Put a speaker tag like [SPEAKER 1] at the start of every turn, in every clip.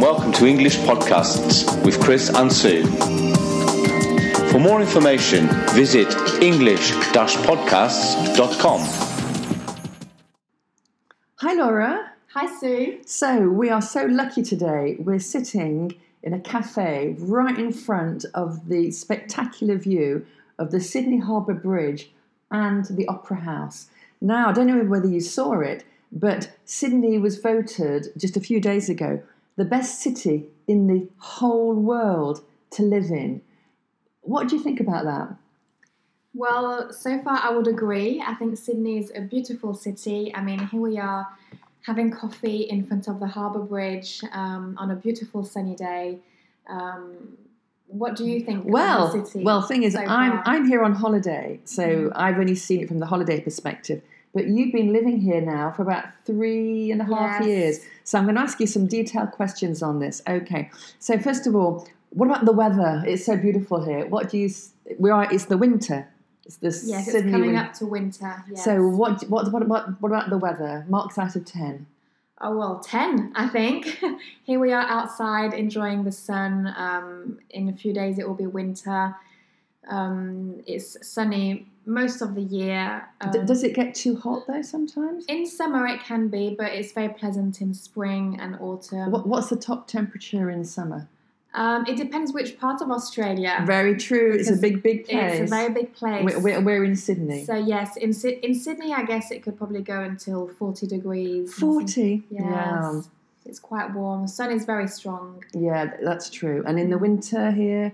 [SPEAKER 1] and welcome to English Podcasts with Chris and Sue. For more information, visit english-podcasts.com.
[SPEAKER 2] Hi, Laura.
[SPEAKER 3] Hi, Sue.
[SPEAKER 2] So, we are so lucky today. We're sitting in a cafe right in front of the spectacular view of the Sydney Harbour Bridge and the Opera House. Now, I don't know whether you saw it, but Sydney was voted just a few days ago the best city in the whole world to live in. What do you think about that?
[SPEAKER 3] Well, so far I would agree. I think Sydney is a beautiful city. I mean, here we are having coffee in front of the Harbour Bridge um, on a beautiful sunny day. Um, what do you think?
[SPEAKER 2] Well,
[SPEAKER 3] of the city
[SPEAKER 2] well, thing is,
[SPEAKER 3] so
[SPEAKER 2] I'm
[SPEAKER 3] far?
[SPEAKER 2] I'm here on holiday, so
[SPEAKER 3] Mhm.
[SPEAKER 2] I've only seen it from the holiday perspective. But you've been living here now for about three and a half
[SPEAKER 3] Yes.
[SPEAKER 2] years, so I'm going to ask you some detailed questions on this. Okay, so first of all, what about the weather? It's so beautiful here. What do you? We are. It's the winter. It's the
[SPEAKER 3] Yes, it's coming
[SPEAKER 2] win-
[SPEAKER 3] up to winter. Yes.
[SPEAKER 2] So what? What? What about? What about the weather? Marks out of ten.
[SPEAKER 3] Oh well, ten, I think. Here we are outside enjoying the sun. Um, in a few days, it will be winter. Um, it's sunny most of the year.
[SPEAKER 2] D-
[SPEAKER 3] Um,
[SPEAKER 2] does it get too hot though sometimes?
[SPEAKER 3] in summer, it can be, but it's very pleasant in spring and autumn.
[SPEAKER 2] What, what's the top temperature in summer?
[SPEAKER 3] Um, it depends which part of Australia.
[SPEAKER 2] Very true. It's a big, big place.
[SPEAKER 3] It's a very big place.
[SPEAKER 2] We're, we're, we're in Sydney.
[SPEAKER 3] So yes, in in Sydney, I guess it could probably go until forty degrees.
[SPEAKER 2] 40.
[SPEAKER 3] Yes.
[SPEAKER 2] Wow.
[SPEAKER 3] It's quite warm. The sun is very strong.
[SPEAKER 2] Yeah, that's true. And in the winter here,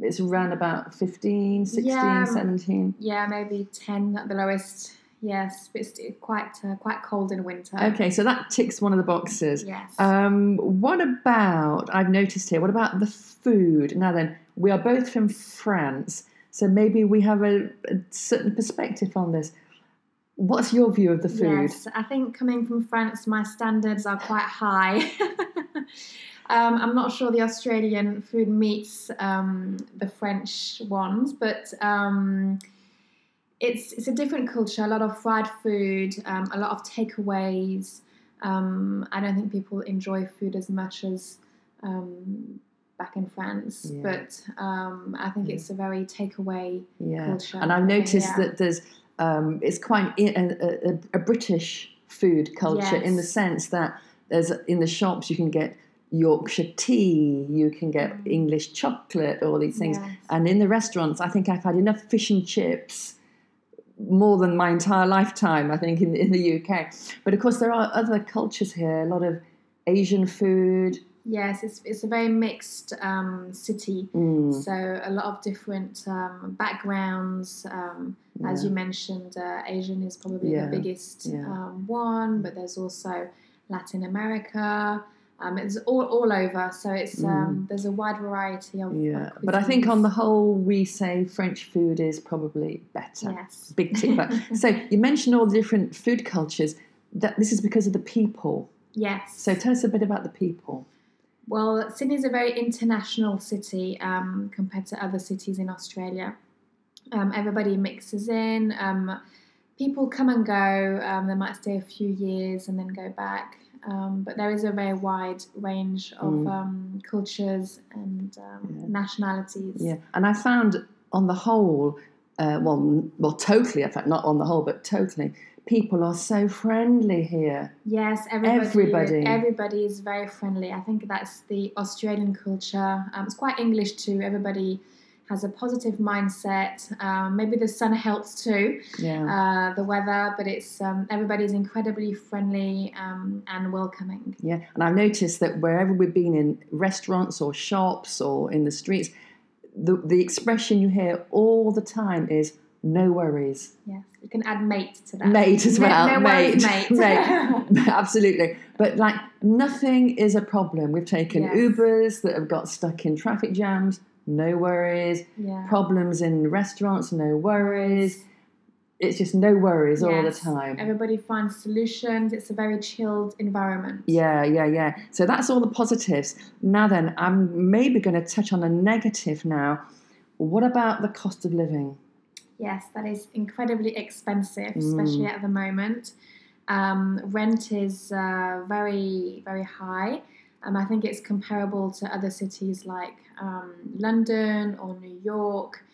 [SPEAKER 2] it's around about 15, 16,
[SPEAKER 3] Yeah.
[SPEAKER 2] 17.
[SPEAKER 3] Yeah, maybe ten at the lowest. Yes, but it's quite uh, quite cold in winter.
[SPEAKER 2] Okay, so that ticks one of the boxes.
[SPEAKER 3] Yes.
[SPEAKER 2] Um, what about, I've noticed here, what about the food? Now then, we are both from France, so maybe we have a, a certain perspective on this. What's your view of the food?
[SPEAKER 3] Yes, I think coming from France, my standards are quite high. um, I'm not sure the Australian food meets um, the French ones, but um, it's it's a different culture. A lot of fried food, um, a lot of takeaways. Um, I don't think people enjoy food as much as um, back in France,
[SPEAKER 2] Yeah.
[SPEAKER 3] but um, I think
[SPEAKER 2] Yeah.
[SPEAKER 3] it's a very takeaway
[SPEAKER 2] Yeah,
[SPEAKER 3] culture.
[SPEAKER 2] and I've noticed
[SPEAKER 3] Yeah.
[SPEAKER 2] that there's um, it's quite a British food culture in the sense that there's in the shops you can get Yorkshire tea, you can get
[SPEAKER 3] Mm.
[SPEAKER 2] English chocolate, all these things,
[SPEAKER 3] Yes.
[SPEAKER 2] and in the restaurants I think I've had enough fish and chips more than my entire lifetime I think in, in the UK. But of course there are other cultures here, a lot of Asian food.
[SPEAKER 3] Yes, it's, it's a very mixed um, city.
[SPEAKER 2] Mm,
[SPEAKER 3] So a lot of different um, backgrounds. Um, As you mentioned, uh, Asian is probably
[SPEAKER 2] Yeah,
[SPEAKER 3] the biggest
[SPEAKER 2] yeah.
[SPEAKER 3] um, one, but there's also Latin America. Um, it's all, all over, so it's um, there's a wide variety of. of
[SPEAKER 2] Mm. yeah, but I think on the whole we say French food is probably better.
[SPEAKER 3] yes,
[SPEAKER 2] big tick so you mentioned all the different food cultures. That this is because of the people.
[SPEAKER 3] yes.
[SPEAKER 2] So tell us a bit about the people.
[SPEAKER 3] Well, Sydney is a very international city um, compared to other cities in Australia. Um, everybody mixes in. Um, people come and go. Um, they might stay a few years and then go back. Um, but there is a very wide range of
[SPEAKER 2] Mm.
[SPEAKER 3] um, cultures and um,
[SPEAKER 2] Yeah.
[SPEAKER 3] nationalities.
[SPEAKER 2] Yeah, and I found on the whole, uh, well, well, totally. In fact, not on the whole, but totally, people are so friendly here.
[SPEAKER 3] Yes, everybody,
[SPEAKER 2] Everybody.
[SPEAKER 3] everybody is very friendly. I think that's the Australian culture. Um, it's quite English too. Everybody has a positive mindset. Um, maybe the sun helps too,
[SPEAKER 2] Yeah,
[SPEAKER 3] uh, the weather, but it's um, everybody's incredibly friendly um, and welcoming.
[SPEAKER 2] yeah. And I've noticed that wherever we've been in restaurants or shops or in the streets, the the expression you hear all the time is "no worries."
[SPEAKER 3] Yes, you can add mate to that.
[SPEAKER 2] mate as
[SPEAKER 3] No-
[SPEAKER 2] well.
[SPEAKER 3] no
[SPEAKER 2] mate,
[SPEAKER 3] worries, mate.
[SPEAKER 2] mate. Absolutely. But like nothing is a problem. We've taken
[SPEAKER 3] Yes.
[SPEAKER 2] Ubers that have got stuck in traffic jams. No worries.
[SPEAKER 3] yeah.
[SPEAKER 2] Problems in restaurants. No worries. It's just no worries all the time.
[SPEAKER 3] Everybody finds solutions. It's a very chilled environment.
[SPEAKER 2] Yeah, yeah, yeah. So that's all the positives. Now then, I'm maybe going to touch on a negative now. What about the cost of living?
[SPEAKER 3] Yes, that is incredibly expensive,
[SPEAKER 2] Mm.
[SPEAKER 3] especially at the moment. Um, rent is uh, very, very high. Um, I think it's comparable to other cities like um, London or New York.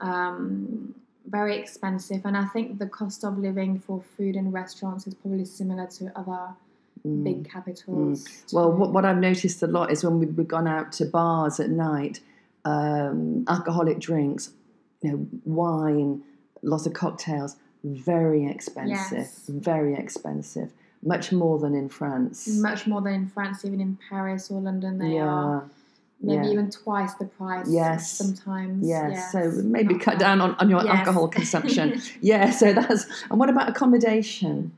[SPEAKER 3] Um, very expensive, and I think the cost of living for food in restaurants is probably similar to other big capitals.
[SPEAKER 2] Mm. Well, what, what I've noticed a lot is when we've we've gone out to bars at night, um, alcoholic drinks, you know, wine, lots of cocktails, very expensive,
[SPEAKER 3] Yes.
[SPEAKER 2] very expensive, much more than in France.
[SPEAKER 3] much more than in France, even in Paris or London, they are maybe
[SPEAKER 2] yeah.
[SPEAKER 3] even twice the price.
[SPEAKER 2] Yes.
[SPEAKER 3] sometimes.
[SPEAKER 2] Yes, so maybe
[SPEAKER 3] not
[SPEAKER 2] cut
[SPEAKER 3] bad.
[SPEAKER 2] down on, on your
[SPEAKER 3] Yes.
[SPEAKER 2] alcohol consumption. yeah, so that's. And what about accommodation?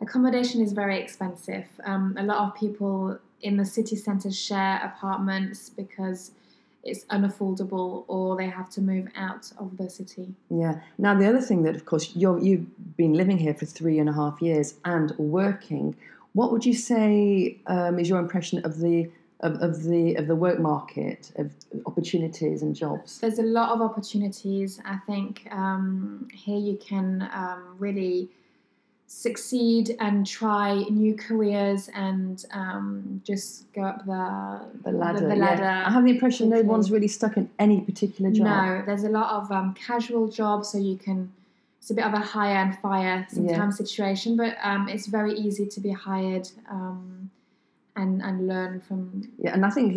[SPEAKER 3] Accommodation is very expensive. Um, a lot of people in the city centre share apartments because it's unaffordable or they have to move out of the city.
[SPEAKER 2] Yeah. Now the other thing that, of course, you're, you've been living here for three and a half years and working. What would you say um, is your impression of the of, of the of the work market of opportunities and jobs?
[SPEAKER 3] There's a lot of opportunities. I think um, here you can um, really succeed and try new careers and um, just go up the,
[SPEAKER 2] The ladder.
[SPEAKER 3] The,
[SPEAKER 2] yeah.
[SPEAKER 3] ladder.
[SPEAKER 2] I have the impression no one's really stuck in any particular job.
[SPEAKER 3] No, there's a lot of um, casual jobs, so you can. It's a bit of a hire and fire sometimes situation, but um, it's very easy to be hired um, and and learn from
[SPEAKER 2] Yeah, and I think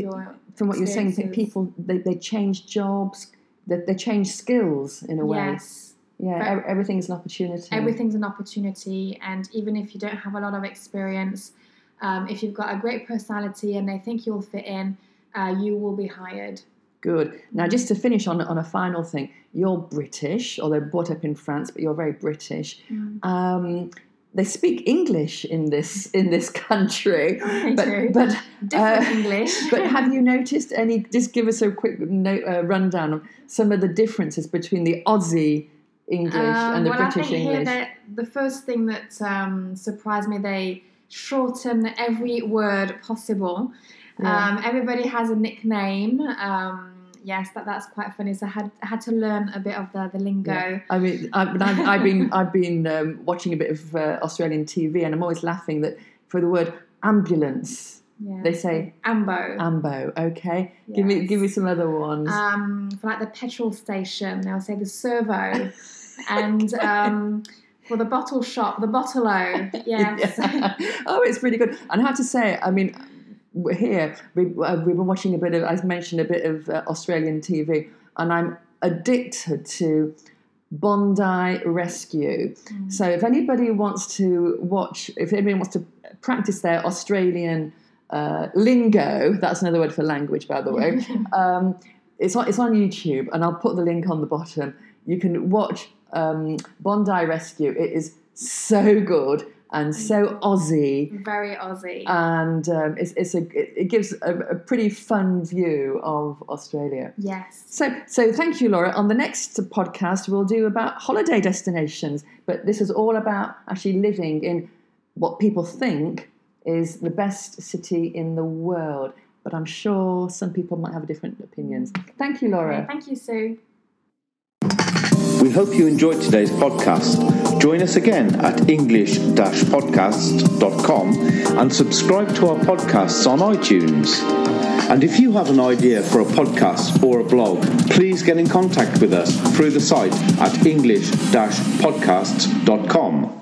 [SPEAKER 2] from what you're saying, I think
[SPEAKER 3] experiences.
[SPEAKER 2] people they, they change jobs, they, they change skills in a way.
[SPEAKER 3] yes.
[SPEAKER 2] Yeah,
[SPEAKER 3] Very-
[SPEAKER 2] everything's an opportunity.
[SPEAKER 3] Everything's an opportunity, and even if you don't have a lot of experience, um, if you've got a great personality and they think you'll fit in, uh, you will be hired.
[SPEAKER 2] Good. Now, just to finish on on a final thing, you're British, although brought up in France, but you're very British.
[SPEAKER 3] Mm.
[SPEAKER 2] Um, they speak English in this in this country, but
[SPEAKER 3] do.
[SPEAKER 2] but
[SPEAKER 3] Different
[SPEAKER 2] uh,
[SPEAKER 3] English.
[SPEAKER 2] but have you noticed any? Just give us a quick note, uh, rundown of some of the differences between the Aussie English
[SPEAKER 3] Um,
[SPEAKER 2] and the
[SPEAKER 3] well,
[SPEAKER 2] British
[SPEAKER 3] I think
[SPEAKER 2] English.
[SPEAKER 3] here the first thing that um, surprised me, they shorten every word possible.
[SPEAKER 2] Yeah.
[SPEAKER 3] Um, everybody has a nickname. Um, yes, that, that's quite funny. So I had, I had to learn a bit of the, the lingo.
[SPEAKER 2] Yeah. I mean, I've, I've been I've been um, watching a bit of uh, Australian TV, and I'm always laughing that for the word ambulance,
[SPEAKER 3] Yeah.
[SPEAKER 2] they say
[SPEAKER 3] ambo.
[SPEAKER 2] ambo. Okay, give me give me some other ones.
[SPEAKER 3] um, for like the petrol station, they'll say the servo, and um, for the bottle shop, the bottle-o. Yes.
[SPEAKER 2] Yeah. oh, it's really good. And I have to say, I mean, we're here we, uh, we've been watching a bit of, I mentioned a bit of uh, Australian TV, and I'm addicted to Bondi Rescue.
[SPEAKER 3] Mm.
[SPEAKER 2] So if anybody wants to watch, if anybody wants to practice their Australian uh, lingo, that's another word for language, by the way. um, it's on it's on YouTube, and I'll put the link on the bottom. You can watch um, Bondi Rescue. It is so good and so Aussie,
[SPEAKER 3] Very Aussie.
[SPEAKER 2] and um, it's, it's a it, it gives a, a pretty fun view of Australia.
[SPEAKER 3] yes.
[SPEAKER 2] So, so thank you, Laura. On the next podcast, we'll do about holiday destinations, but this is all about actually living in what people think is the best city in the world. But I'm sure some people might have different opinions. Thank you, Laura.
[SPEAKER 3] Okay, thank you, Sue.
[SPEAKER 1] We hope you enjoyed today's podcast. Join us again at english-podcast.com and subscribe to our podcasts on iTunes. And if you have an idea for a podcast or a blog, please get in contact with us through the site at english-podcasts.com.